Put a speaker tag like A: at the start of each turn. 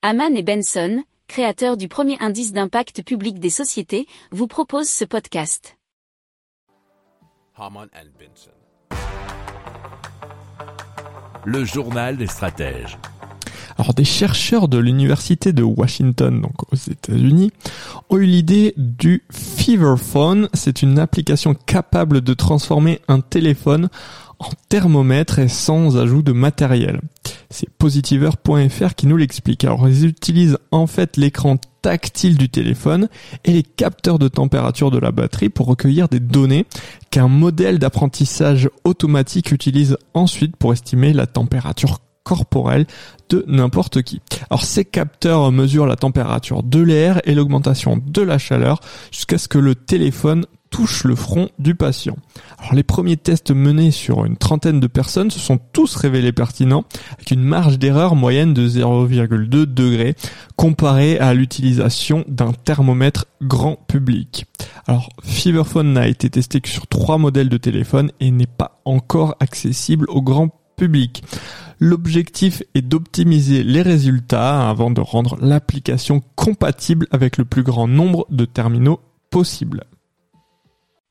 A: Haman et Benson, créateurs du premier indice d'impact public des sociétés, vous proposent ce podcast.
B: Haman and Benson. Le journal des stratèges.
C: Alors des chercheurs de l'université de Washington, donc aux États-Unis, ont eu l'idée du Feverphone. C'est une application capable de transformer un téléphone en thermomètre et sans ajout de matériel. C'est positiver.fr qui nous l'explique. Alors ils utilisent en fait l'écran tactile du téléphone et les capteurs de température de la batterie pour recueillir des données qu'un modèle d'apprentissage automatique utilise ensuite pour estimer la température corporelle de n'importe qui. Alors ces capteurs mesurent la température de l'air et l'augmentation de la chaleur jusqu'à ce que le téléphone touche le front du patient. Alors les premiers tests menés sur une trentaine de personnes se sont tous révélés pertinents avec une marge d'erreur moyenne de 0,2 degrés comparée à l'utilisation d'un thermomètre grand public. Alors Feverphone n'a été testé que sur trois modèles de téléphone et n'est pas encore accessible au grand public. L'objectif est d'optimiser les résultats avant de rendre l'application compatible avec le plus grand nombre de terminaux possible.